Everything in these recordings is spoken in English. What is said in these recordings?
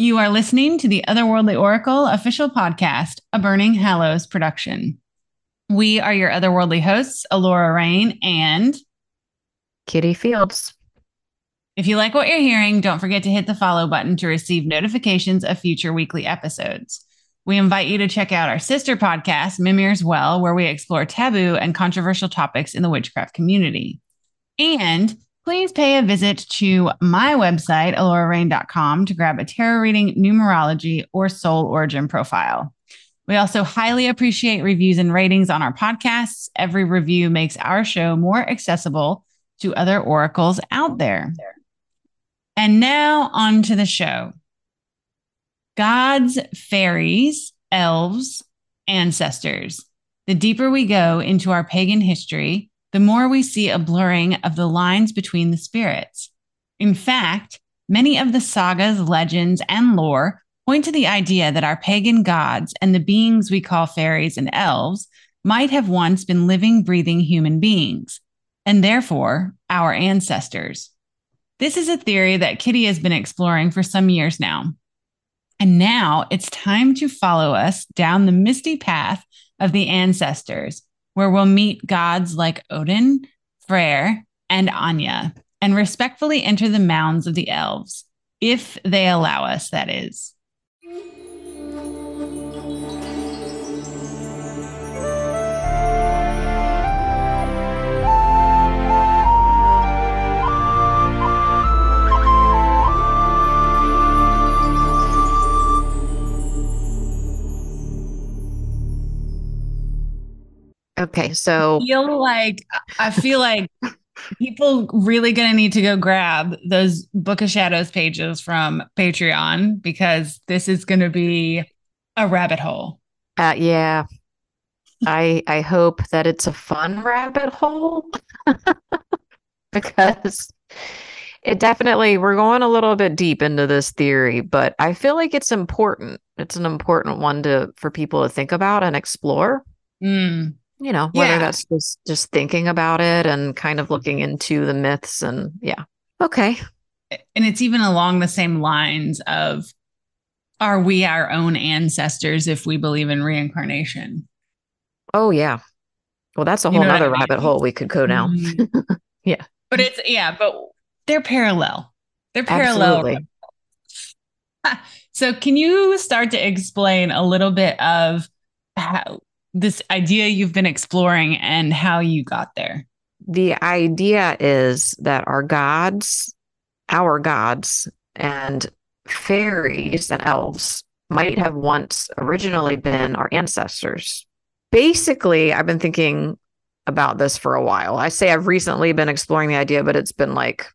You are listening to the Otherworldly Oracle official podcast, a Burning Hallows production. We are your Otherworldly hosts, Allorah Rain and Kitty Fields. If you like what you're hearing, don't forget to hit the follow button to receive notifications of future weekly episodes. We invite you to check out our sister podcast, Mimir's Well, where we explore taboo and controversial topics in the witchcraft community. And please pay a visit to my website, alorarain.com, to grab a tarot reading, numerology, or soul origin profile. We also highly appreciate reviews and ratings on our podcasts. Every review makes our show more accessible to other oracles out there. And now on to the show gods, fairies, elves, ancestors. The deeper we go into our pagan history, the more we see a blurring of the lines between the spirits. In fact, many of the sagas, legends, and lore point to the idea that our pagan gods and the beings we call fairies and elves might have once been living, breathing human beings, and therefore our ancestors. This is a theory that Kitty has been exploring for some years now. And now it's time to follow us down the misty path of the ancestors, where we'll meet gods like Odin, Freyr, and Aine, and respectfully enter the mounds of the elves, if they allow us, that is. Okay, so I feel like I feel like people really gonna need to go grab those Book of Shadows pages from Patreon because this is gonna be a rabbit hole. uh, yeah, I I hope that it's a fun rabbit hole because it definitely we're going a little bit deep into this theory, but I feel like it's important. It's an important one to for people to think about and explore. Mm, You know, whether Yeah. that's just just thinking about it and kind of looking into the myths and yeah. Okay. and it's even along the same lines of are we our own ancestors if we believe in reincarnation? Oh yeah. Well, that's a You whole know what I mean? rabbit hole we could go down. Mhm. Yeah. But it's yeah, but they're parallel. They're parallel. Absolutely. So can you start to explain a little bit of how this idea you've been exploring and how you got there? the idea is that our gods, our gods, and fairies and elves might have once originally been our ancestors. Basically, I've been thinking about this for a while. I say I've recently been exploring the idea, but it's been like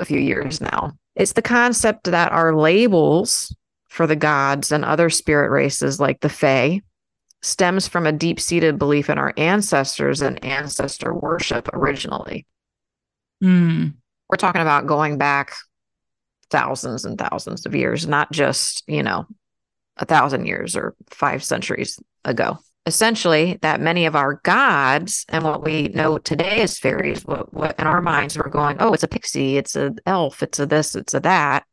a few years now. It's the concept that our labels for the gods and other spirit races like the Fae stems from a deep seated belief in our ancestors and ancestor worship originally. Hmm. We're talking about going back thousands and thousands of years, not just, you know, a thousand years or five centuries ago. Essentially, that many of our gods and what we know today as fairies, what, what in our minds we're going, oh, it's a pixie, it's an elf, it's a this, it's a that,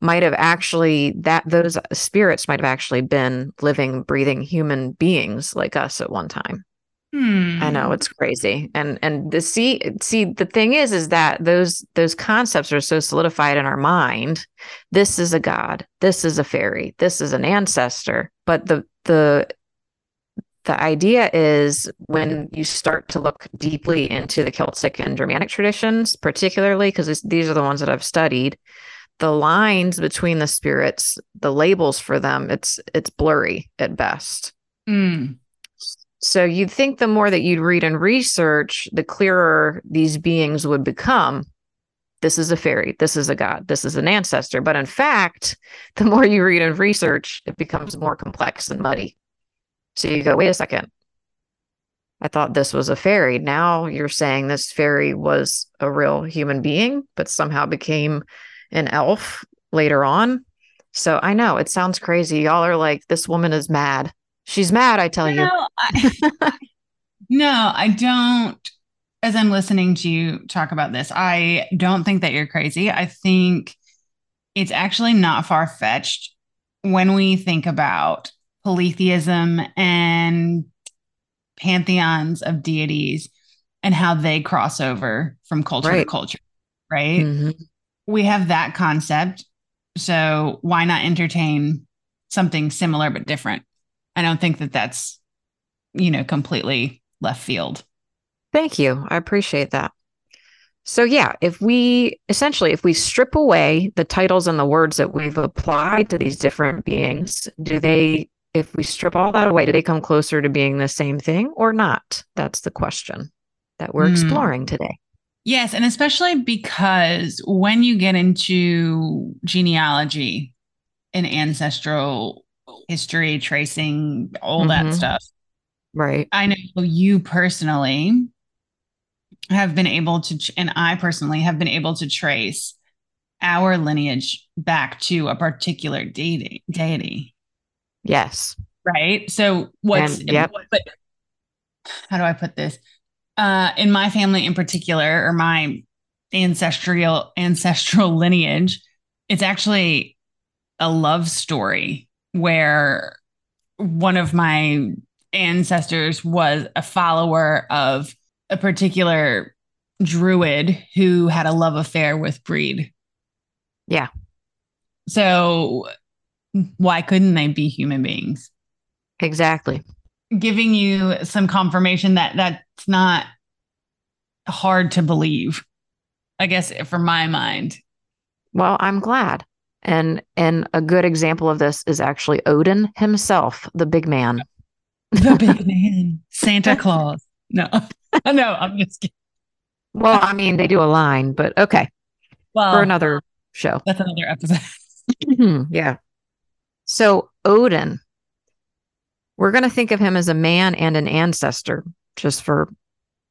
might have actually that those spirits might have actually been living, breathing human beings like us at one time. Hmm. I know it's crazy. And and the see see the thing is is that those those concepts are so solidified in our mind. This is a god, this is a fairy, this is an ancestor. But the the the idea is when you start to look deeply into the Celtic and Germanic traditions, particularly because these are the ones that I've studied, the lines between the spirits, the labels for them, it's it's blurry at best. Hmm. So you'd think the more that you'd read and research, the clearer these beings would become. This is a fairy. This is a god. This is an ancestor. But in fact, the more you read and research, it becomes more complex and muddy. So you go, wait a second. I thought this was a fairy. Now you're saying this fairy was a real human being, but somehow became an elf later on. So I know it sounds crazy. Y'all are like, this woman is mad. She's mad, I tell you. No, I, no, I don't. As I'm listening to you talk about this, I don't think that you're crazy. I think it's actually not far fetched when we think about polytheism and pantheons of deities and how they cross over from culture right. to culture, right? Mm-hmm. We have that concept. So why not entertain something similar but different? I don't think that that's, you know, completely left field. Thank you. I appreciate that. So, yeah, if we essentially, if we strip away the titles and the words that we've applied to these different beings, do they, if we strip all that away, do they come closer to being the same thing or not? That's the question that we're mm. exploring today. Yes. And especially because when you get into genealogy and ancestral history, tracing, all mm-hmm. that stuff. Right. I know you personally have been able to, and I personally have been able to trace our lineage back to a particular deity. deity. Yes. Right. So what's, and, yep. What, but how do I put this? Uh, in my family in particular, or my ancestral ancestral lineage, it's actually a love story where one of my ancestors was a follower of a particular druid who had a love affair with Breed. Yeah. So why couldn't they be human beings? Exactly. Giving you some confirmation that that's not hard to believe. I guess for my mind. Well, I'm glad. And and a good example of this is actually Odin himself, the big man. The big man, Santa Claus. No, no, I'm just kidding. Well, I mean, they do a line, but okay. Well, for another show. That's another episode. yeah. So Odin, we're going to think of him as a man and an ancestor, just for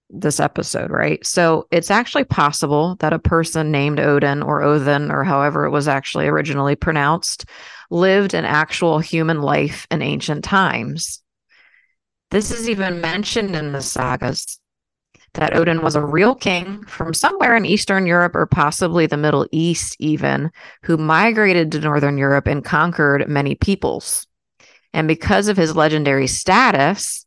this episode, right? So it's actually possible that a person named Odin or Odin or however it was actually originally pronounced lived an actual human life in ancient times. This is even mentioned in the sagas that Odin was a real king from somewhere in Eastern Europe or possibly the Middle East, even, who migrated to Northern Europe and conquered many peoples. And because of his legendary status,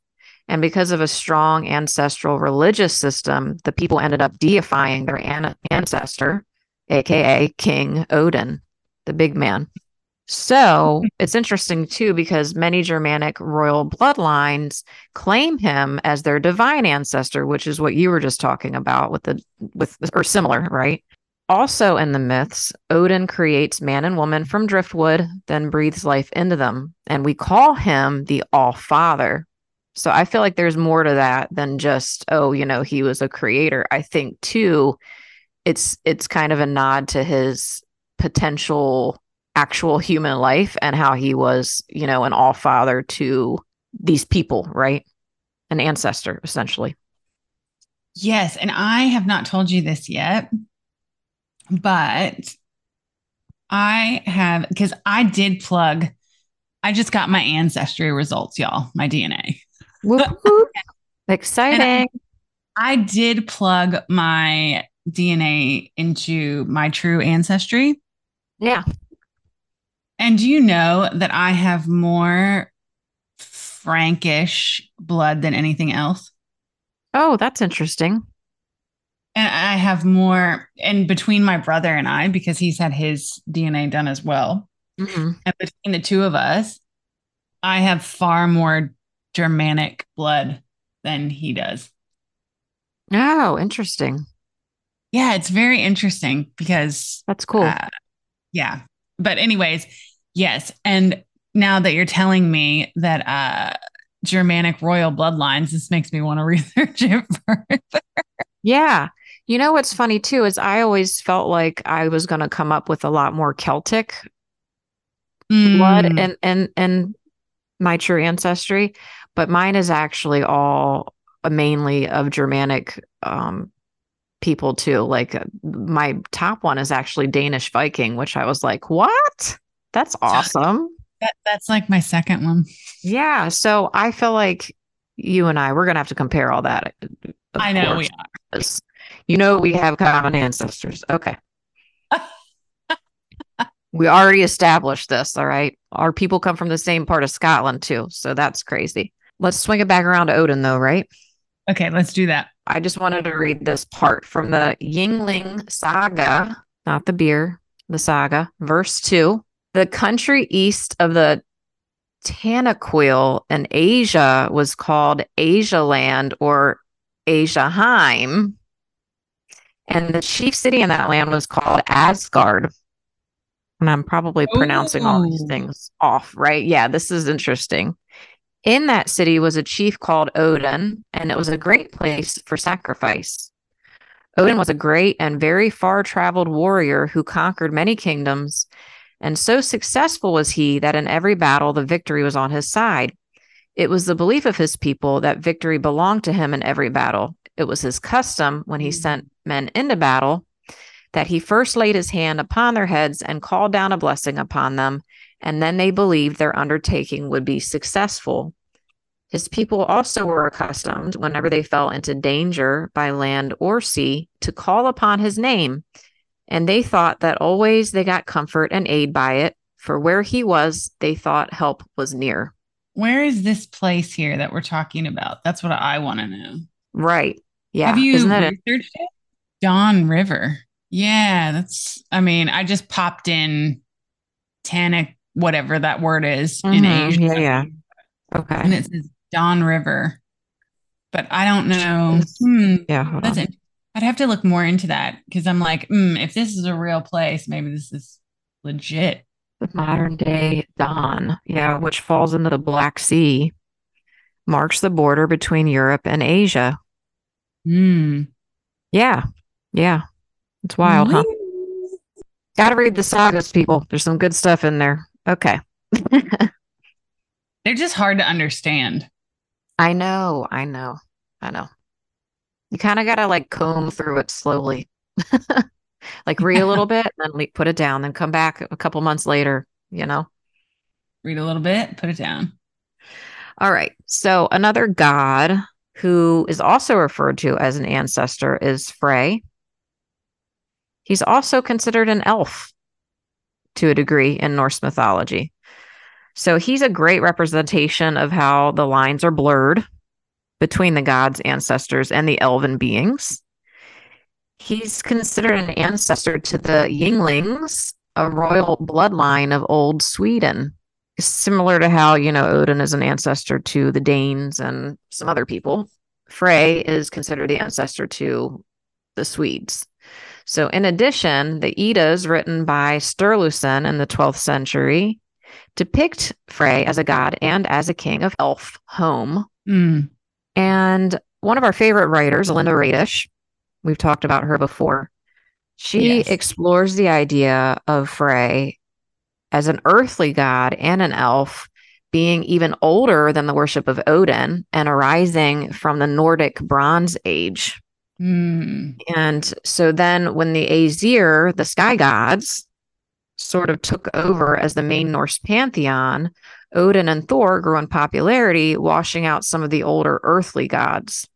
and because of a strong ancestral religious system, the people ended up deifying their an- ancestor, aka King Odin, the big man. So it's interesting too because many Germanic royal bloodlines claim him as their divine ancestor, which is what you were just talking about with the with or similar, right? Also in the myths, Odin creates man and woman from driftwood, then breathes life into them, and we call him the All Father so I feel like there's more to that than just, oh, you know, he was a creator. I think too, it's it's kind of a nod to his potential actual human life and how he was, you know, an all father to these people, right? An ancestor, essentially. Yes. And I have not told you this yet, but I have, because I did plug, I just got my ancestry results, y'all, my DNA. Whoop, whoop. Exciting. I, I did plug my DNA into my true ancestry. Yeah. And do you know that I have more Frankish blood than anything else? Oh, that's interesting. And I have more, and between my brother and I, because he's had his DNA done as well. Mm-hmm. And between the two of us, I have far more Germanic blood than he does. Oh, interesting. Yeah, it's very interesting because that's cool. Uh, yeah. But, anyways, yes. And now that you're telling me that uh Germanic royal bloodlines, this makes me want to research it further. Yeah. You know what's funny too is I always felt like I was going to come up with a lot more Celtic mm. blood and and and my true ancestry, but mine is actually all mainly of Germanic um, people too. Like uh, my top one is actually Danish Viking, which I was like, what? That's awesome. That, that's like my second one. Yeah. So I feel like you and I, we're going to have to compare all that. I know course. we are. You know, we have common ancestors. Okay. We already established this. All right. Our people come from the same part of Scotland, too. So that's crazy. Let's swing it back around to Odin, though, right? Okay, let's do that. I just wanted to read this part from the Yngling Saga, not the beer, the saga, verse 2. The country east of the Tanaquisl in Asia was called Asia Land or Asiaheim. And the chief city in that land was called Asgard. And I'm probably pronouncing all these things off, right? Yeah, this is interesting. In that city was a chief called Odin, and it was a great place for sacrifice. Odin was a great and very far traveled warrior who conquered many kingdoms, and so successful was he that in every battle the victory was on his side. It was the belief of his people that victory belonged to him in every battle. It was his custom when he Mm. sent men into battle that he first laid his hand upon their heads and called down a blessing upon them, and then they believed their undertaking would be successful. His people also were accustomed, whenever they fell into danger by land or sea, to call upon his name, and they thought that always they got comfort and aid by it, for where he was, they thought help was near. Where is this place here that we're talking about? That's what I want to know. Right. Yeah. Have you Isn't that it? researched it? Don River. Yeah, that's, I mean, I just popped in Tannic, whatever that word is in Mhm, Asia. yeah, yeah. Okay. And it says Don River. But I don't know. Hmm, Yeah. Hold that's it. I'd have to look more into that because I'm like, mm, if this is a real place, maybe this is legit. The modern day Don, yeah, which falls into the Black Sea, marks the border between Europe and Asia. Hmm. Yeah. Yeah. It's wild, huh? Gotta read the sagas, people. There's some good stuff in there. Okay. They're just hard to understand. I know. I know. I know. You kind of gotta like comb through it slowly. Like read a little bit, then le- put it down, then come back a couple months later, you know? Read a little bit, put it down. All right. So another god who is also referred to as an ancestor is Frey. He's also considered an elf to a degree in Norse mythology. So he's a great representation of how the lines are blurred between the gods' ancestors and the elven beings. He's considered an ancestor to the Ynglings, a royal bloodline of old Sweden similar to how you know Odin is an ancestor to the Danes and some other people. Frey is considered the ancestor to the Swedes. So, in addition, the Eddas written by Sturluson in the 12th century depict Frey as a god and as a king of elf home. Hmm. And one of our favorite writers, Linda Raedisch, we've talked about her before. She Yes. explores the idea of Frey as an earthly god and an elf, being even older than the worship of Odin and arising from the Nordic Bronze Age. Hmm. And so then when the Aesir, the sky gods, sort of took over as the main Norse pantheon, Odin and Thor grew in popularity, washing out some of the older earthly gods.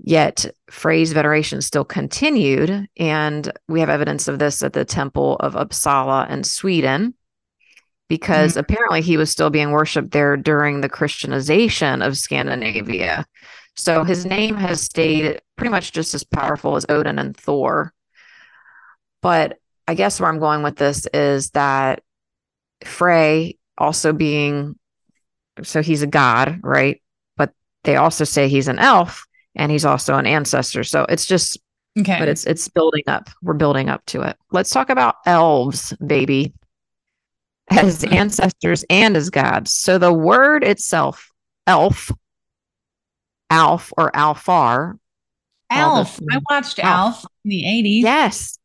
Yet Frey's veneration still continued, and we have evidence of this at the Temple of Uppsala in Sweden, because mm-hmm. apparently he was still being worshipped there during the Christianization of Scandinavia. So his name has stayed pretty much just as powerful as Odin and Thor. But I guess where I'm going with this is that Frey also being so he's a god, right? But they also say he's an elf and he's also an ancestor. So it's just Okay. but it's it's building up. We're building up to it. Let's talk about elves, baby. As ancestors and as gods. So the word itself, elf, Alf or Alfar. Alf. I watched Alf. Alf in the 80s. Yes,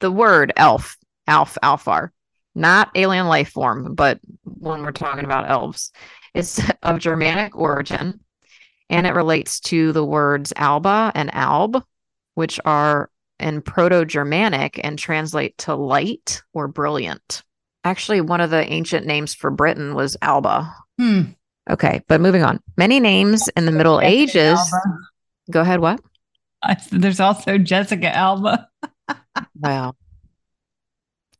the word elf, Alf, Alfar, not alien life form, but when we're talking about elves, it's of Germanic origin, and it relates to the words Alba and Alb, which are in Proto-Germanic and translate to light or brilliant. Actually, one of the ancient names for Britain was Alba. Hmm. Okay, but moving on. Many names in the Middle Jessica Ages. Alba. Go ahead. What? I There's also Jessica Alba. Well,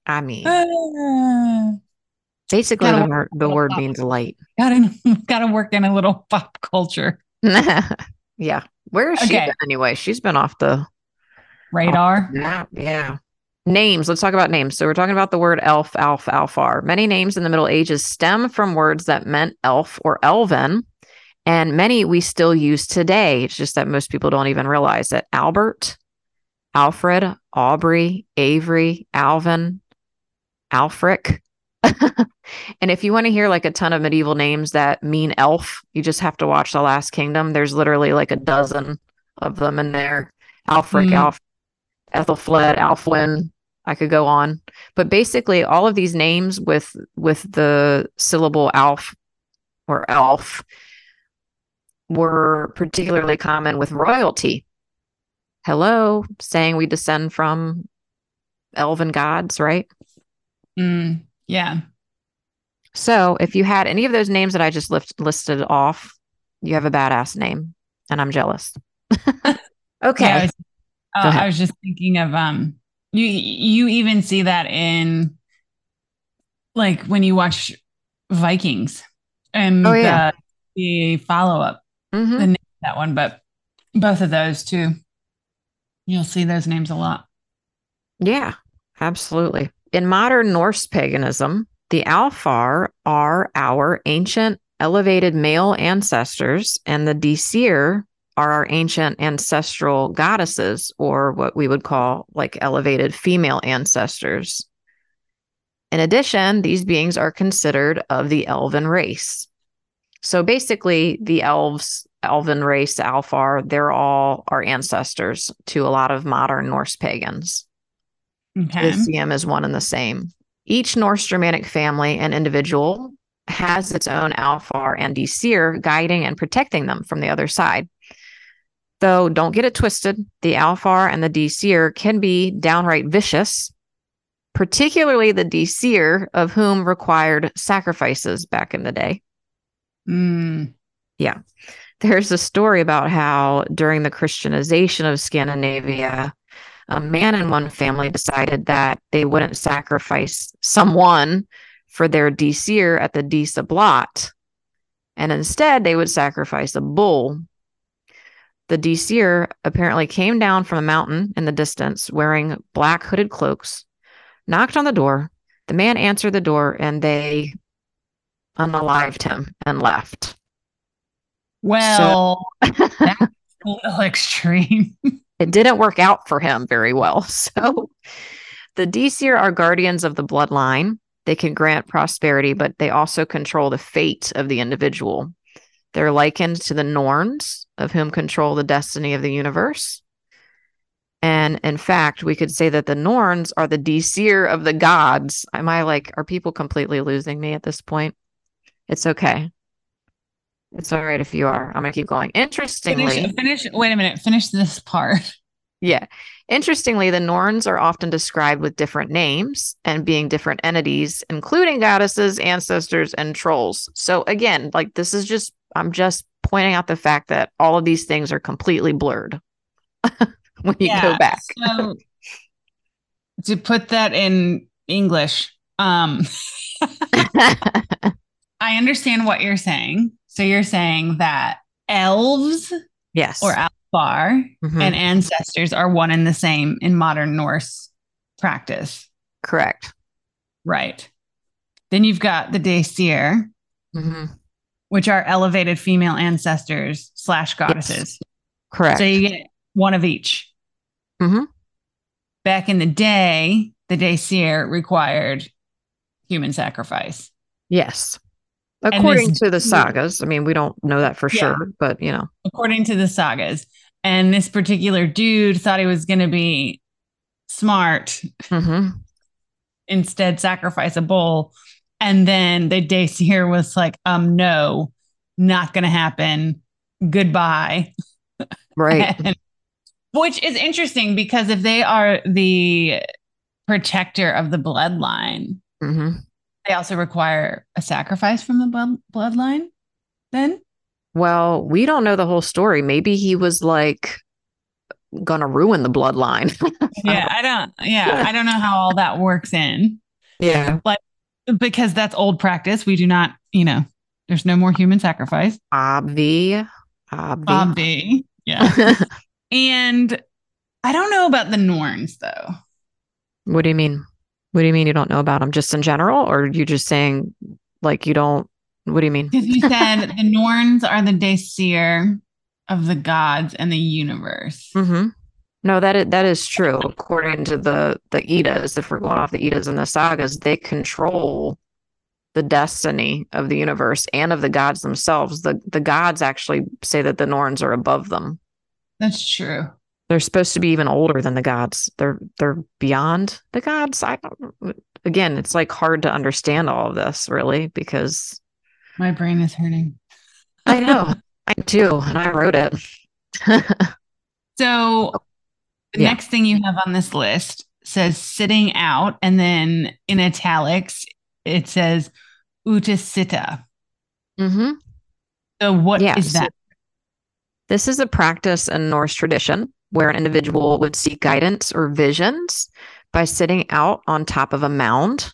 I mean, basically, the, word, the word means light. gotta gotta work in a little pop culture yeah. Where is she Okay. been anyway? She's been off the radar. Yeah, yeah. Names. Let's talk about names. So we're talking about the word elf, alf, alfar. Many names in the Middle Ages stem from words that meant elf or elven, and many we still use today. It's just that most people don't even realize that Albert, Alfred, Aubrey, Avery, Alvin, Alfric. and if you want to hear like a ton of medieval names that mean elf, you just have to watch The Last Kingdom. There's literally like a dozen of them in there. Alfric, Mm. Alf, Ethelfled, Alfwin. I could go on, but basically all of these names with with the syllable alf or elf were particularly common with royalty. Hello, saying we descend from elven gods, right? Mm, yeah. So if you had any of those names that I just lift, listed off, you have a badass name, and I'm jealous. okay. Yeah, I was, uh, I was just thinking of um you you even see that in like when you watch Vikings and Oh, yeah. the, the follow up Mhm. that one, but both of those too. You'll see those names a lot. Yeah, absolutely. In modern Norse paganism, the Alfar are our ancient elevated male ancestors, and the Disir are our ancient ancestral goddesses, or what we would call like elevated female ancestors. In addition, these beings are considered of the elven race. So basically, the elves, elven race, Alfar, they're all our ancestors to a lot of modern Norse pagans Okay. see them as one and the same. Each Norse Germanic family and individual has its own Alfar and Disir guiding and protecting them from the other side. Though, don't get it twisted, the Alfar and the Disir can be downright vicious, particularly the Disir, of whom required sacrifices back in the day. Mm, There's a story about how during the Christianization of Scandinavia, a man in one family decided that they wouldn't sacrifice someone for their Disir at the Disa Blot, and instead they would sacrifice a bull. The Disir apparently came down from a mountain in the distance wearing black hooded cloaks, knocked on the door. The man answered the door and they unalived him and left. well, that's a little extreme. it didn't work out for him very well. So the Disir are guardians of the bloodline. They can grant prosperity, but they also control the fate of the individual. They're likened to the Norns, of whom control the destiny of the universe. And in fact, we could say that the Norns are the Disir of the gods. Am I like, are people completely losing me at this point? It's okay. It's all right if you are. I'm going to keep going. Interestingly, Finish, finish. Wait a minute. Finish this part. yeah. Interestingly, the Norns are often described with different names and being different entities, including goddesses, ancestors, and trolls. So again, like this is just I'm just pointing out the fact that all of these things are completely blurred when you go back. So to put that in English, um, I understand what you're saying. So you're saying that elves yes. or Alfar Mhm. and ancestors are one and the same in modern Norse practice. correct. Right. Then you've got the Daesir, Mhm. which are elevated female ancestors slash goddesses. Correct. So you get one of each. Mhm. Back in the day, the Daesir required human sacrifice. yes. According to the sagas, I mean, we don't know that for Yeah. sure, but you know, according to the sagas. And this particular dude thought he was going to be smart, Mhm. instead sacrifice a bull. And then the Daesir was like, um, no, not going to happen. Goodbye. right. And- which is interesting because if they are the protector of the bloodline, hmm they also require a sacrifice from the bloodline. Then, Well, we don't know the whole story. Maybe he was like to ruin the bloodline. yeah, I don't. Yeah, I don't know how all that works in. Yeah. Like because that's old practice. We do not, you know, there's no more human sacrifice. Obvi. Obvi. Obvi. Yeah. and I don't know about the Norns though. what do you mean? What do you mean you don't know about them? Just in general, or you just saying like you don't? What do you mean? Because you said the Norns are the Daysir of the gods and the universe. Mm-hmm. No, that is, that is true. According to the the Eddas, if we're going off the Eddas and the sagas, they control the destiny of the universe and of the gods themselves. The the gods actually say that the Norns are above them. That's true. They're supposed to be even older than the gods. They're they're beyond the gods. I don't again, it's like hard to understand all of this really because My brain is hurting. I know. I do, and I wrote it. So the Yeah. next thing you have on this list says sitting out, and then in italics it says utiseta. mm-hmm. So what is Yeah, so- that? This is a practice in Norse tradition where an individual would seek guidance or visions by sitting out on top of a mound,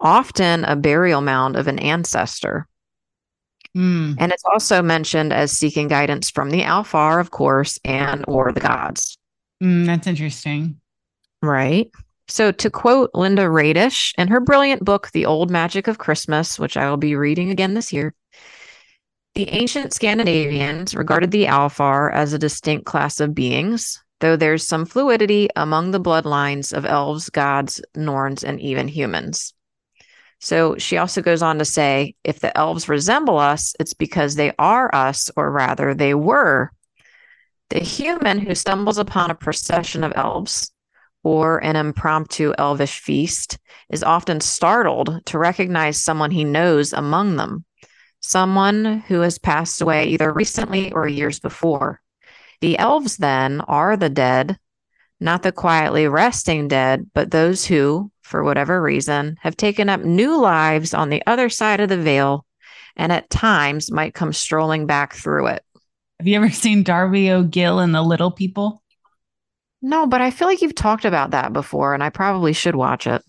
often a burial mound of an ancestor. Hmm. And it's also mentioned as seeking guidance from the Alfar, of course, and or the gods. Mm, that's interesting. Right. So, to quote Linda Raedisch in her brilliant book, The Old Magic of Christmas, which I will be reading again this year, the ancient Scandinavians regarded the Alfar as a distinct class of beings, though there's some fluidity among the bloodlines of elves, gods, Norns, and even humans. So, she also goes on to say if the elves resemble us, it's because they are us, or rather, they were. The human who stumbles upon a procession of elves or an impromptu elvish feast is often startled to recognize someone he knows among them, someone who has passed away either recently or years before. The elves, then, are the dead, not the quietly resting dead, but those who, for whatever reason, have taken up new lives on the other side of the veil and at times might come strolling back through it. Have you ever seen Darby O'Gill and the Little People? No, but I feel like you've talked about that before, and I probably should watch it.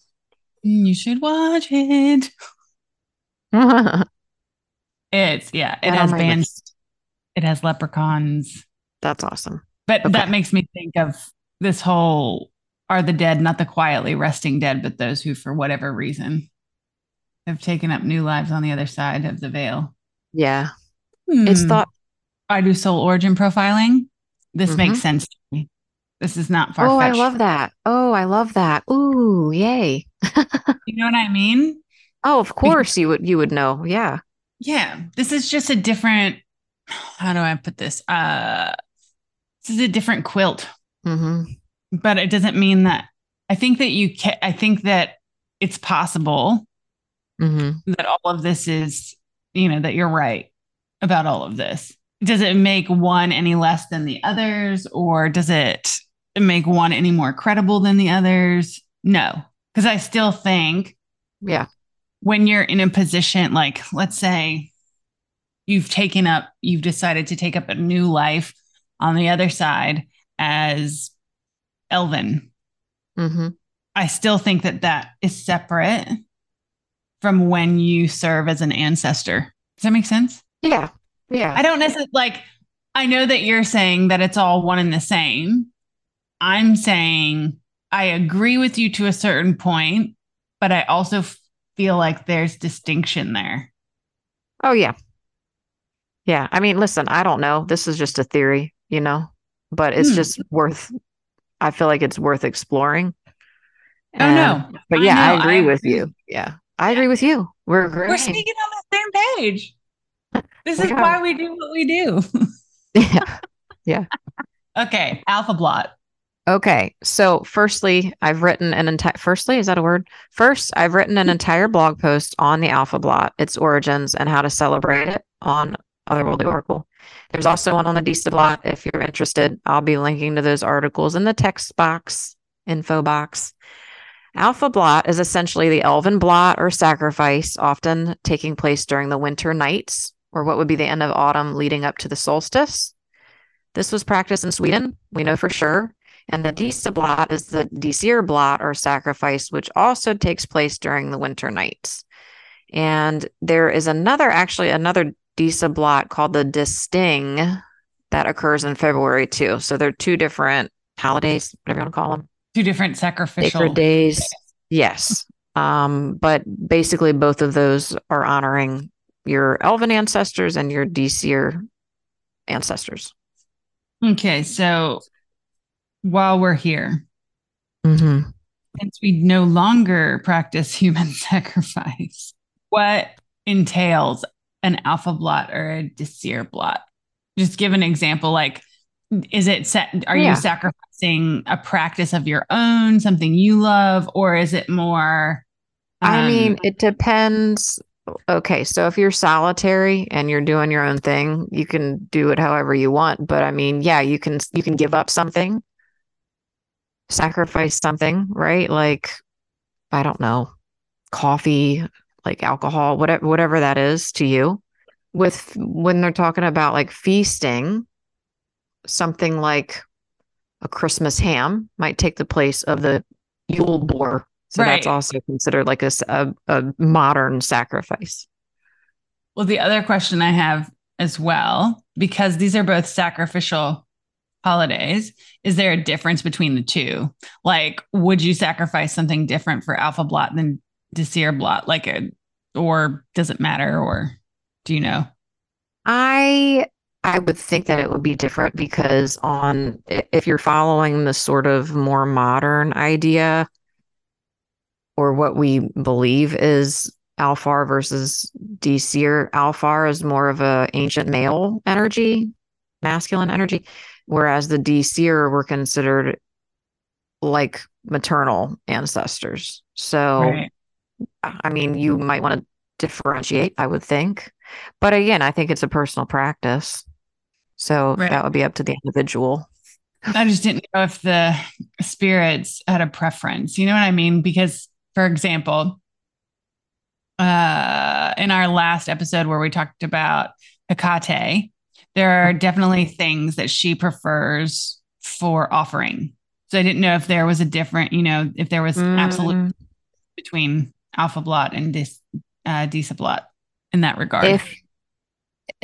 You should watch it. It's yeah, it has bands, list. it has leprechauns. That's awesome. But Okay. that makes me think of this whole are the dead not the quietly resting dead, but those who, for whatever reason, have taken up new lives on the other side of the veil. Yeah. It's Hmm. thought, I do soul origin profiling. This Mhm. makes sense to me. This is not far oh, I love that. Oh, I love that. Ooh, yay. You know what I mean? Oh, of course you would you would know. Yeah. Yeah. This is just a different. How do I put this? Uh, this is a different quilt. hmm but it doesn't mean that I think that you can I think that it's possible hmm that all of this is, you know, that you're right about all of this. Does it make one any less than the others or does it make one any more credible than the others? No, because I still think Yeah. When you're in a position like let's say you've taken up you've decided to take up a new life on the other side as Elvin hmm I still think that that is separate from when you serve as an ancestor. Does that make sense? Yeah. Yeah. I don't necessarily like, I know that you're saying that it's all one and the same. I'm saying I agree with you to a certain point, but I also feel like there's distinction there. Oh yeah. Yeah. I mean, listen, I don't know. This is just a theory, you know, but it's Hmm. just worth I feel like it's worth exploring. Oh, no. But yeah, I know, agree I with agree. you. Yeah. I agree with you. We're agreeing. We're speaking on the same page. This is why we do what we do. Yeah. Yeah. okay. Alfa blot. Okay. So, firstly, I've written an entire, firstly, is that a word? First, I've written an entire blog post on the Alfa Blot, its origins, and how to celebrate it on Otherworldly Oracle. There's also one on the Disa Blot if you're interested. I'll be linking to those articles in the text box, info box. Alfa Blot is essentially the elven blot or sacrifice, often taking place during the winter nights, or what would be the end of autumn leading up to the solstice. This was practiced in Sweden, we know for sure. And the Disa blot is the Disir blot or sacrifice, which also takes place during the winter nights. And there is another, actually, another Disa blot called the Disting that occurs in February too. So they're two different holidays, whatever you want to call them. Two different sacrificial Sacred days. Yes. Um, but basically, both of those are honoring your elven ancestors and your Disir ancestors. Okay, so while we're here, Mm-hmm. since we no longer practice human sacrifice, what entails an alfa blot or a desir blot? Just give an example. Like, is it set? Are Yeah. you sacrificing a practice of your own, something you love, or is it more? I um, mean, it depends. Okay, so if you're solitary and you're doing your own thing, you can do it however you want. But I mean, yeah, you can you can give up something, sacrifice something, right? Like, I don't know, coffee, like alcohol, whatever whatever that is to you. With when they're talking about like feasting, something like a Christmas ham might take the place of the Yule boar. So that's also considered like a a modern sacrifice. Well, the other question I have as well, because these are both sacrificial holidays, is there a difference between the two? Like, would you sacrifice something different for Alfa Blot than Desir Blot? Like, a, or does it matter? Or do you know? I I would think that it would be different because on if you're following the sort of more modern idea or what we believe is Alfar versus Disir, Alfar is more of a ancient male energy, masculine energy, whereas the Disir were considered like maternal ancestors. So Right. I mean, you might want to differentiate, I would think. But again, I think it's a personal practice. So Right. that would be up to the individual. I just didn't know if the spirits had a preference. You know what I mean? Because, for example, uh, in our last episode where we talked about Hecate, there are definitely things that she prefers for offering. So I didn't know if there was a different, you know, if there was absolute Mm, between Alfa Blot and Dis, uh, Disa Blot in that regard. If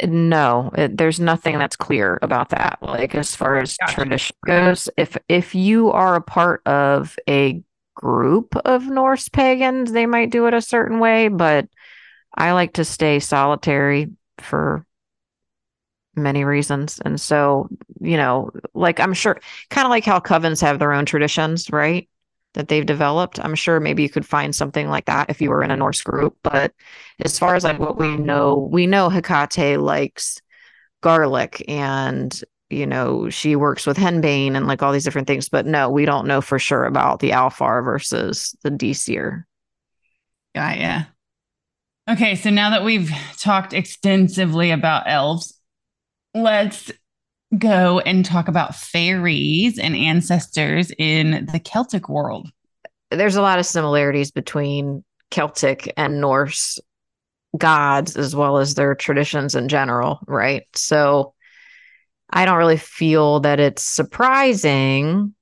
no, it, there's nothing that's clear about that. Like as far as Gotcha. tradition goes, if if you are a part of a group of Norse pagans, they might do it a certain way, but I like to stay solitary for many reasons. And so, you know, like I'm sure kind of like how covens have their own traditions, right? That they've developed. I'm sure maybe you could find something like that if you were in a Norse group. But as far as like what we know, we know Hecate likes garlic and you know, she works with henbane and like all these different things. But no, we don't know for sure about the Alfar versus the Disir. Got yeah. Okay, so now that we've talked extensively about elves, let's go and talk about fairies and ancestors in the Celtic world. there's a lot of similarities between Celtic and Norse gods as well as their traditions in general, right? So I don't really feel that it's surprising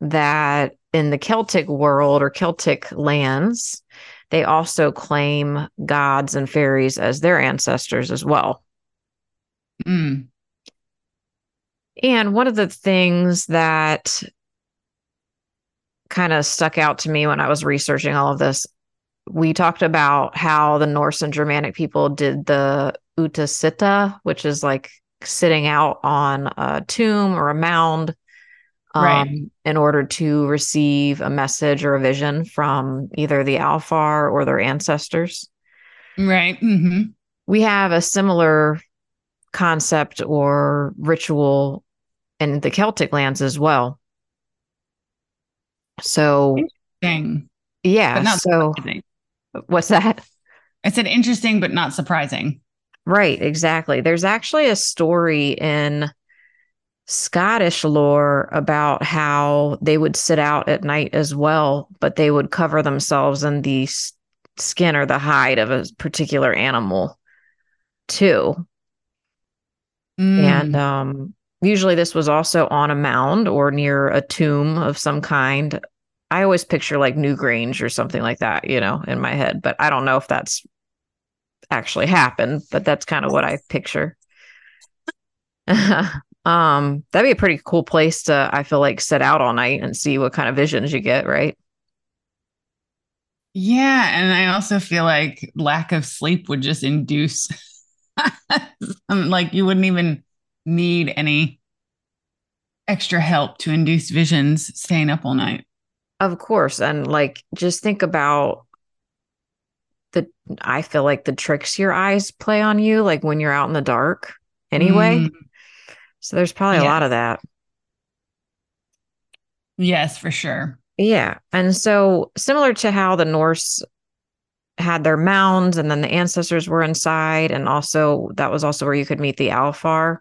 that in the Celtic world or Celtic lands, they also claim gods and fairies as their ancestors as well. Mm, And one of the things that kind of stuck out to me when I was researching all of this, we talked about how the Norse and Germanic people did the utiseta, which is like sitting out on a tomb or a mound um, Right. in order to receive a message or a vision from either the Alfar or their ancestors right. hmm we have a similar concept or ritual in the Celtic lands as well. So, Thing, yeah. but not So, surprising. what's that? I said interesting, but not surprising. Right, exactly. There's actually a story in Scottish lore about how they would sit out at night as well, but they would cover themselves in the s- skin or the hide of a particular animal too. Mm, And um usually this was also on a mound or near a tomb of some kind. I always picture like Newgrange or something like that, you know, in my head, but I don't know if that's actually happened, but that's kind of what I picture. um, that'd be a pretty cool place to, I feel like, sit out all night and see what kind of visions you get, right? Yeah. And I also feel like lack of sleep would just induce, like, you wouldn't even need any extra help to induce visions staying up all night. Of course. And like, just think about the, I feel like the tricks your eyes play on you, like when you're out in the dark anyway. Mm. So there's probably yes. a lot of that. Yes, for sure. Yeah. And so, similar to how the Norse had their mounds and then the ancestors were inside, and also that was also where you could meet the Alfar.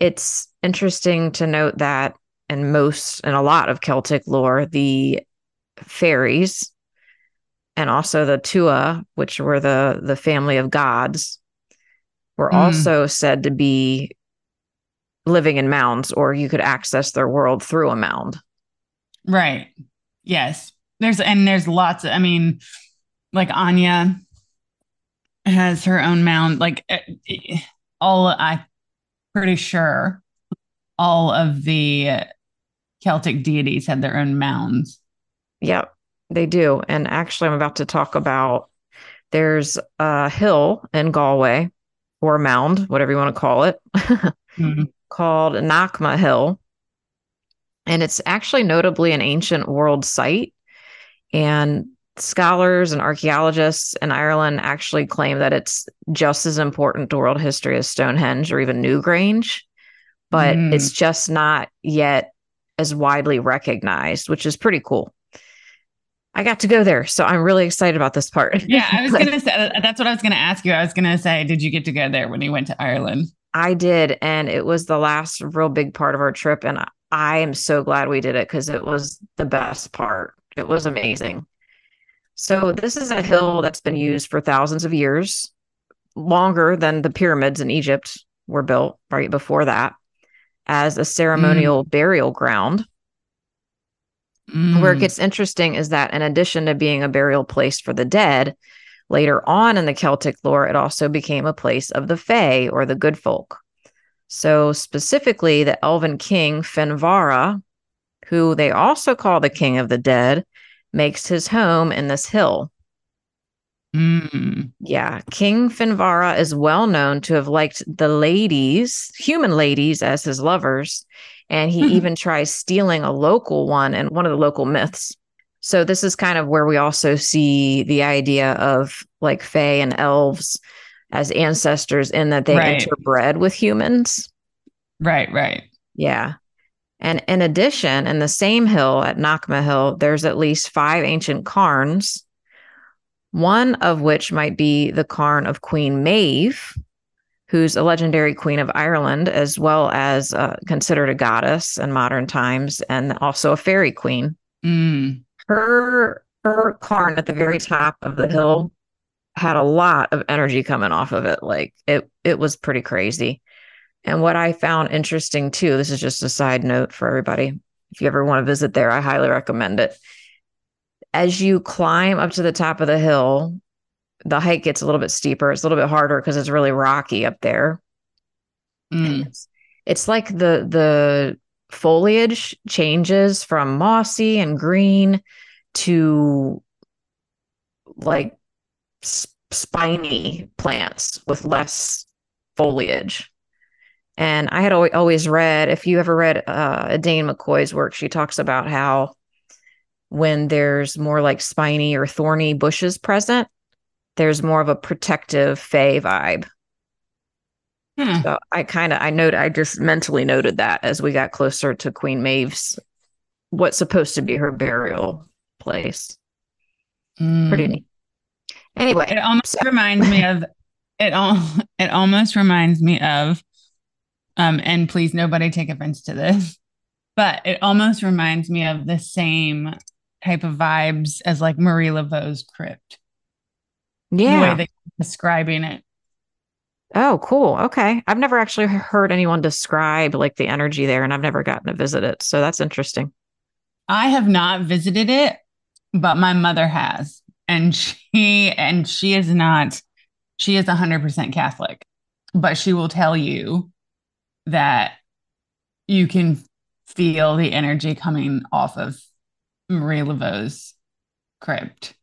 It's interesting to note that in most and a lot of Celtic lore, the fairies and also the Tuatha, which were the the family of gods, were mm. also said to be living in mounds, or you could access their world through a mound. Right. Yes. There's and there's lots of, I mean, like Aine has her own mound. Like eh, eh, all I pretty sure all of the Celtic deities had their own mounds. Yep, they do. And actually, I'm about to talk about there's a hill in Galway or mound, whatever you want to call it, mm-hmm. called Knockma Hill. And it's actually notably an ancient world site. And scholars and archaeologists in Ireland actually claim that it's just as important to world history as Stonehenge or even Newgrange, but mm. it's just not yet as widely recognized, which is pretty cool. I got to go there, so I'm really excited about this part. Yeah, I was gonna say that's what I was gonna ask you. I was gonna say, did you get to go there when you went to Ireland? I did, and it was the last real big part of our trip, and I am so glad we did it because it was the best part. It was amazing. So, this is a hill that's been used for thousands of years, longer than the pyramids in Egypt were built right before that, as a ceremonial mm. burial ground. Mm. Where it mm. gets interesting is that, in addition to being a burial place for the dead, later on in the Celtic lore, it also became a place of the Fae or the good folk. So, specifically, the elven king Finvara, who they also call the king of the dead, makes his home in this hill. Mm. Yeah, King Finvara is well known to have liked the ladies, human ladies, as his lovers, and he mm-hmm. even tries stealing a local one and one of the local myths. So this is kind of where we also see the idea of like fae and elves as ancestors in that they right. interbred with humans. Right, right. Yeah. And in addition, in the same hill at Knockma Hill, there's at least five ancient cairns, one of which might be the cairn of Queen Maeve, who's a legendary queen of Ireland, as well as uh, considered a goddess in modern times, and also a fairy queen. Mm. Her her cairn at the very top of the hill had a lot of energy coming off of it. Like it it was pretty crazy. And what I found interesting too, this is just a side note for everybody. If you ever want to visit there, I highly recommend it. As you climb up to the top of the hill, the hike gets a little bit steeper. It's a little bit harder because it's really rocky up there. Mm. It's, it's like the the foliage changes from mossy and green to like spiny plants with less foliage. And I had always read, if you ever read uh, Edain McCoy's work, she talks about how when there's more like spiny or thorny bushes present, there's more of a protective fey vibe. Hmm. So I kind of I noted I just mentally noted that as we got closer to Queen Maeve's what's supposed to be her burial place. Mm. Pretty neat. Anyway, it almost so. reminds me of it all it almost reminds me of um, and please, nobody take offense to this, but it almost reminds me of the same type of vibes as like Marie Laveau's crypt. Yeah. The way they describing it. Oh, cool. Okay. I've never actually heard anyone describe like the energy there and I've never gotten to visit it. So that's interesting. I have not visited it, but my mother has. And she and she is not she is 100% Catholic. But she will tell you that you can feel the energy coming off of Marie Laveau's crypt.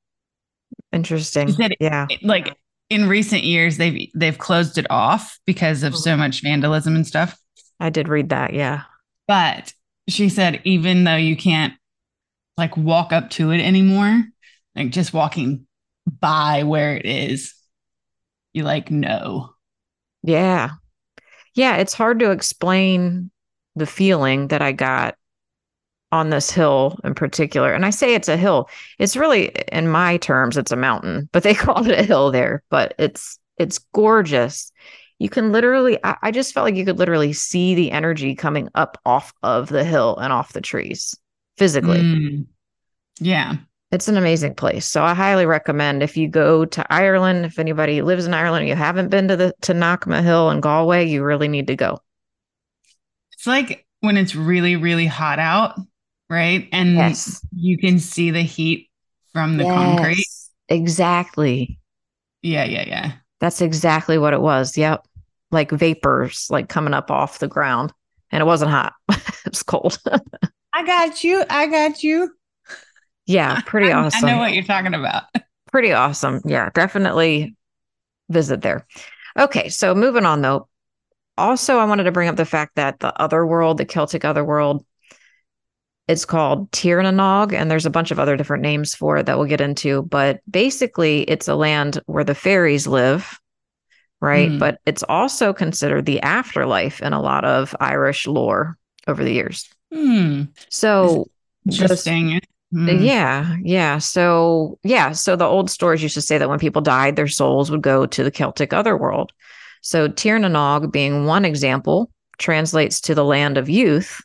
Interesting. Yeah. Like in recent years, they've they've closed it off because of so much vandalism and stuff. I did read that. Yeah. But she said even though you can't like walk up to it anymore, like just walking by where it is, you like know. Yeah. Yeah. It's hard to explain the feeling that I got on this hill in particular. And I say it's a hill. It's really in my terms it's a mountain, but they call it a hill there, but it's it's gorgeous. You can literally I, just felt like you could literally see the energy coming up off of the hill and off the trees physically. Mm. Yeah. It's an amazing place. So I highly recommend if you go to Ireland, if anybody lives in Ireland you haven't been to the to Knockma Hill and Galway, you really need to go. It's like when it's really, really hot out right? And yes. you can see the heat from the yes, concrete. Exactly. Yeah, yeah, yeah. That's exactly what it was. Yep. Like vapors like coming up off the ground. And it wasn't hot. it was cold. I got you. I got you. Yeah, pretty awesome. I know what you're talking about. pretty awesome. Yeah, definitely visit there. Okay, so moving on though. Also, I wanted to bring up the fact that the other world, the Celtic other world, it's called Tir na nOg, and there's a bunch of other different names for it that we'll get into. But basically, it's a land where the fairies live, right? Mm. But it's also considered the afterlife in a lot of Irish lore over the years. Mm. So interesting. Mm. Yeah, yeah. So yeah, so the old stories used to say that when people died, their souls would go to the Celtic otherworld. So Tir na nOg, being one example, translates to the land of youth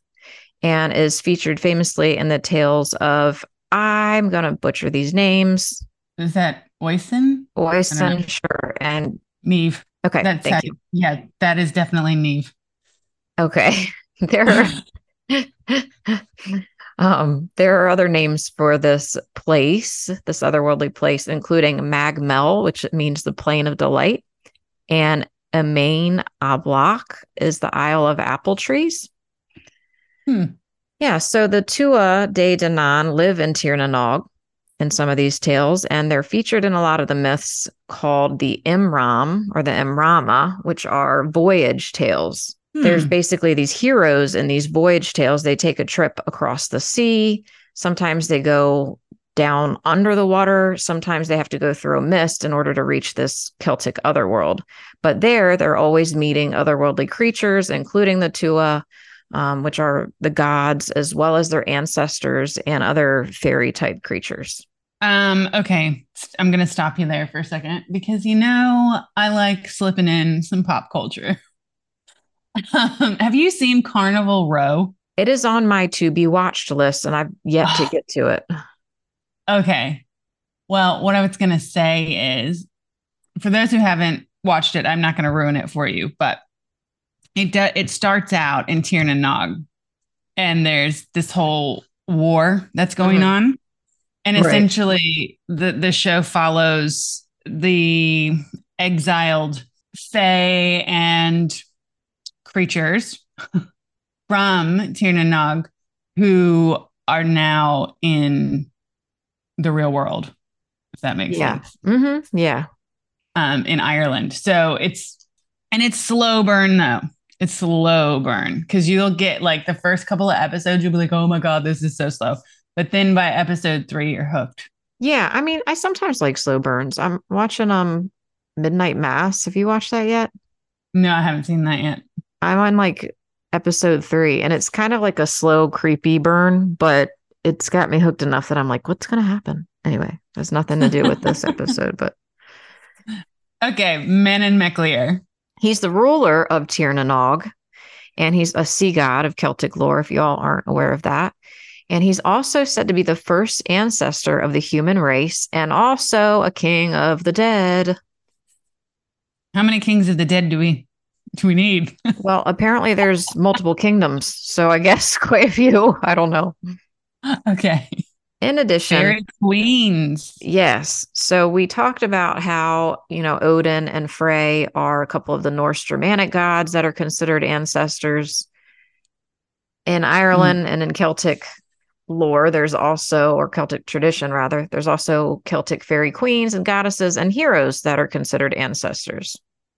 and is featured famously in the tales of I'm gonna butcher these names. Is that Oisin? Oisin, sure, and Niamh. Okay, That's thank that, you. Yeah, that is definitely Niamh. Okay, there. Are, um, there are other names for this place, this otherworldly place, including Mag Mell, which means the plain of delight, and Emain Ablach is the Isle of Apple Trees. Hmm. Yeah. So the Tuatha De Danann live in Tir na nOg in some of these tales, and they're featured in a lot of the myths called the Imram or the Imrama, which are voyage tales. Hmm. There's basically these heroes in these voyage tales. They take a trip across the sea. Sometimes they go down under the water. Sometimes they have to go through a mist in order to reach this Celtic otherworld. But there, they're always meeting otherworldly creatures, including the Tuatha, um, which are the gods as well as their ancestors and other fairy type creatures. Um, okay, I'm going to stop you there for a second because you know I like slipping in some pop culture. um, have you seen Carnival Row? It is on my to be watched list, and I've yet to get to it. Okay. Well, what I was going to say is for those who haven't watched it, I'm not going to ruin it for you, but it do, it starts out in Tir na nOg, and there's this whole war that's going mm-hmm. on, and right. essentially the the show follows the exiled fae and creatures from Tir na nOg who are now in the real world. If that makes yeah. sense. Mm-hmm. Yeah. Um, in Ireland, so it's and it's slow burn though it's slow burn because you'll get like the first couple of episodes, you'll be like, oh my God, this is so slow. But then by episode three, you're hooked. Yeah. I mean, I sometimes like slow burns. I'm watching um Midnight Mass. Have you watched that yet? No, I haven't seen that yet. I'm on like episode three, and it's kind of like a slow, creepy burn, but it's got me hooked enough that I'm like, what's gonna happen? Anyway, has nothing to do with this episode, but okay, Manannan mac Lir. He's the ruler of Tir na nOg, and he's a sea god of Celtic lore, if y'all aren't aware of that. And he's also said to be the first ancestor of the human race and also a king of the dead. How many kings of the dead do we do we need? Well, apparently there's multiple kingdoms, so I guess quite a few. I don't know. okay. In addition, Fairy queens. Yes. So we talked about how, you know, Odin and Freyr are a couple of the Norse Germanic gods that are considered ancestors. In Ireland hmm. and in Celtic lore, there's also, or Celtic tradition rather, there's also Celtic fairy queens and goddesses and heroes that are considered ancestors.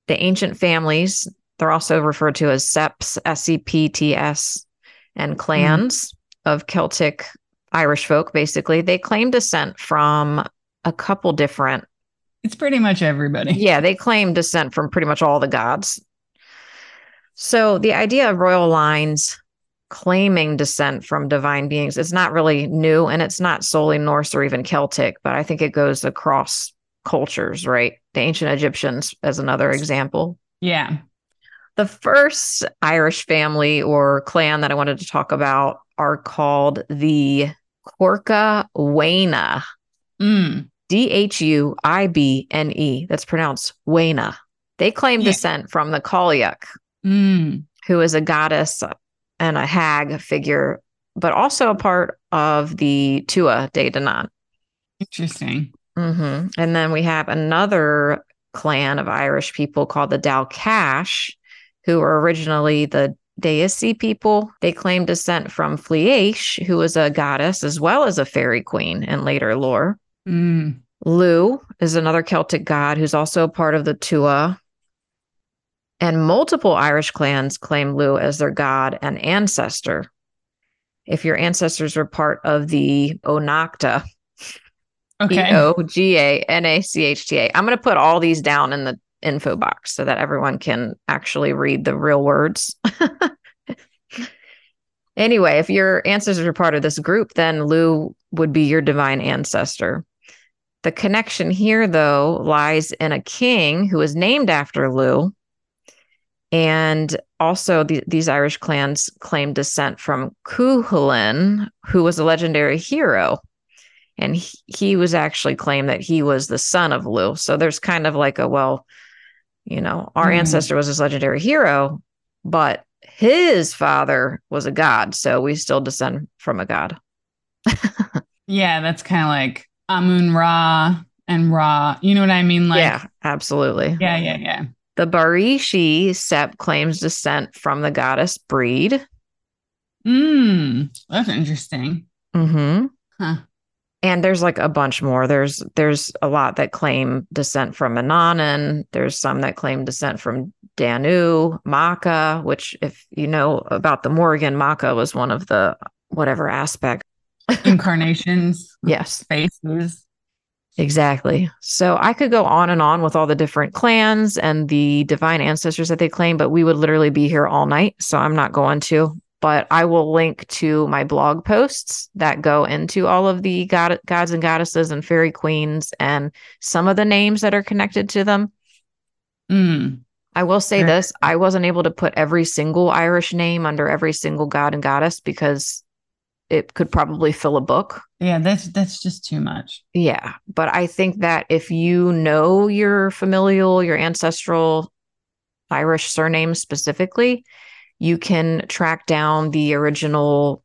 The ancient families, they're also referred to as septs, S E P T S, and clans of Celtic Irish folk, basically, they claim descent from a couple different. It's pretty much everybody. Yeah, they claim descent from pretty much all the gods. So the idea of royal lines claiming descent from divine beings is not really new and it's not solely Norse or even Celtic, but I think it goes across cultures, right? The ancient Egyptians, as another example. Yeah. The first Irish family or clan that I wanted to talk about are called the Corca Dhuibhne. Mm. D H U I B N E. That's pronounced Waina. They claim Yeah. descent from the Cailleach, Mm. who is a goddess and a hag figure, but also a part of the Tuatha de Danann. Interesting. hmm And then we have another clan of Irish people called the Dál gCais, who were originally the Deisi people. They claim descent from Fleash, who was a goddess as well as a fairy queen in later lore. Mm. Lugh is another Celtic god who's also a part of the Tuatha. And multiple Irish clans claim Lugh as their god and ancestor. If your ancestors were part of the Eoganachta, E Okay. O G A N A C H T A. I'm going to put all these down in the info box so that everyone can actually read the real words. anyway, if your ancestors are part of this group, then Lugh would be your divine ancestor. The connection here, though, lies in a king who is named after Lugh. And also, the, these Irish clans claim descent from Cuchulainn, who was a legendary hero and he, he was actually claimed that he was the son of Lugh. So there's kind of like a well, you know, our Hmm. ancestor was this legendary hero, but his father was a god, so we still descend from a god. Yeah, that's kind of like Amun Ra and Ra. You know what I mean? Like, yeah, absolutely. yeah, yeah, yeah. The Barishi Sept claims descent from the goddess Bríd. Mm, that's interesting. Mm-hmm. Huh. And there's like a bunch more. There's there's a lot that claim descent from Ananan. There's some that claim descent from Danu, Macha, which if you know about the Morrígan, Macha was one of the whatever aspect. Incarnations, Yes, faces. exactly. So I could go on and on with all the different clans and the divine ancestors that they claim, but we would literally be here all night. So I'm not going to. But I will link to my blog posts that go into all of the god- gods and goddesses and fairy queens and some of the names that are connected to them. Mm. I will say Sure. this I wasn't able to put every single Irish name under every single god and goddess because it could probably fill a book. Yeah, that's that's just too much. Yeah. But I think that if you know your familial, your ancestral Irish surname specifically, you can track down the original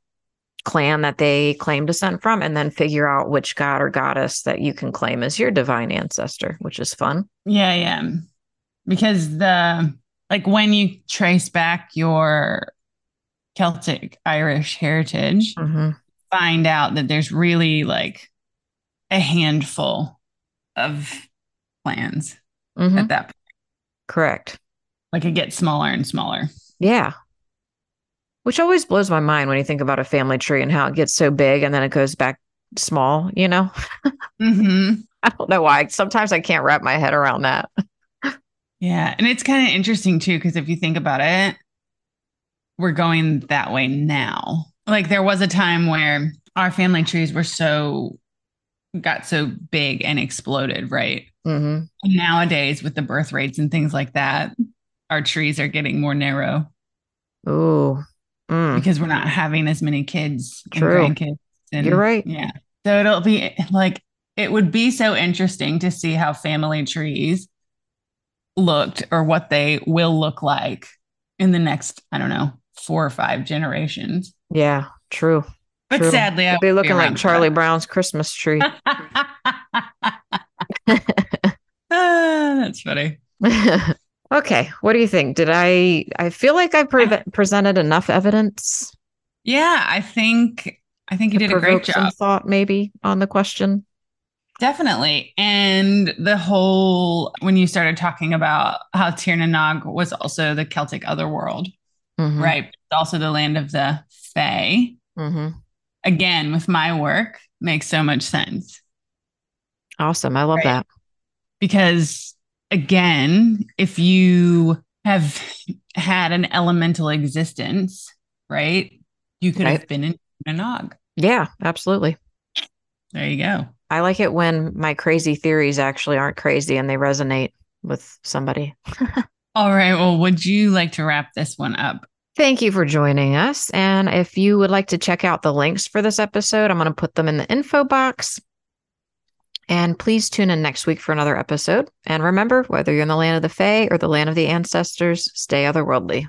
clan that they claim descent from and then figure out which god or goddess that you can claim as your divine ancestor, which is fun. Yeah, yeah. Because the like when you trace back your Celtic Irish heritage, Mhm. find out that there's really like a handful of clans Mhm. at that point. Correct. Like it gets smaller and smaller. Yeah. Which always blows my mind when you think about a family tree and how it gets so big and then it goes back small, you know? hmm I don't know why. Sometimes I can't wrap my head around that. Yeah. And it's kind of interesting too, because if you think about it, we're going that way now. Like there was a time where our family trees were so got so big and exploded, right? hmm Nowadays, with the birth rates and things like that, our trees are getting more narrow Ooh. Mm. because we're not having as many kids True. and grandkids. And, You're right. Yeah. So it'll be like, it would be so interesting to see how family trees looked or what they will look like in the next, I don't know, four or five generations. Yeah, true. But True. sadly, I They'll be looking like Charlie that. Brown's Christmas tree. Ah, that's funny. okay, what do you think? Did I? I feel like I pre- presented enough evidence Yeah, I think I think you did a great job. thought, maybe on the question. Definitely. And the whole when you started talking about how Tir na Nog was also the Celtic otherworld, Mhm, right? It's also the land of the Fae. mhm. Again, with my work, makes so much sense. Awesome. I love Right. that. because again if you have had an elemental existence right you could have been in a nog Yeah, absolutely. there you go I like it when my crazy theories actually aren't crazy and they resonate with somebody. all right well would you like to wrap this one up Thank you for joining us. And if you would like to check out the links for this episode, I'm going to put them in the info box. And please tune in next week for another episode. And remember, whether you're in the land of the Fae or the land of the ancestors, stay otherworldly.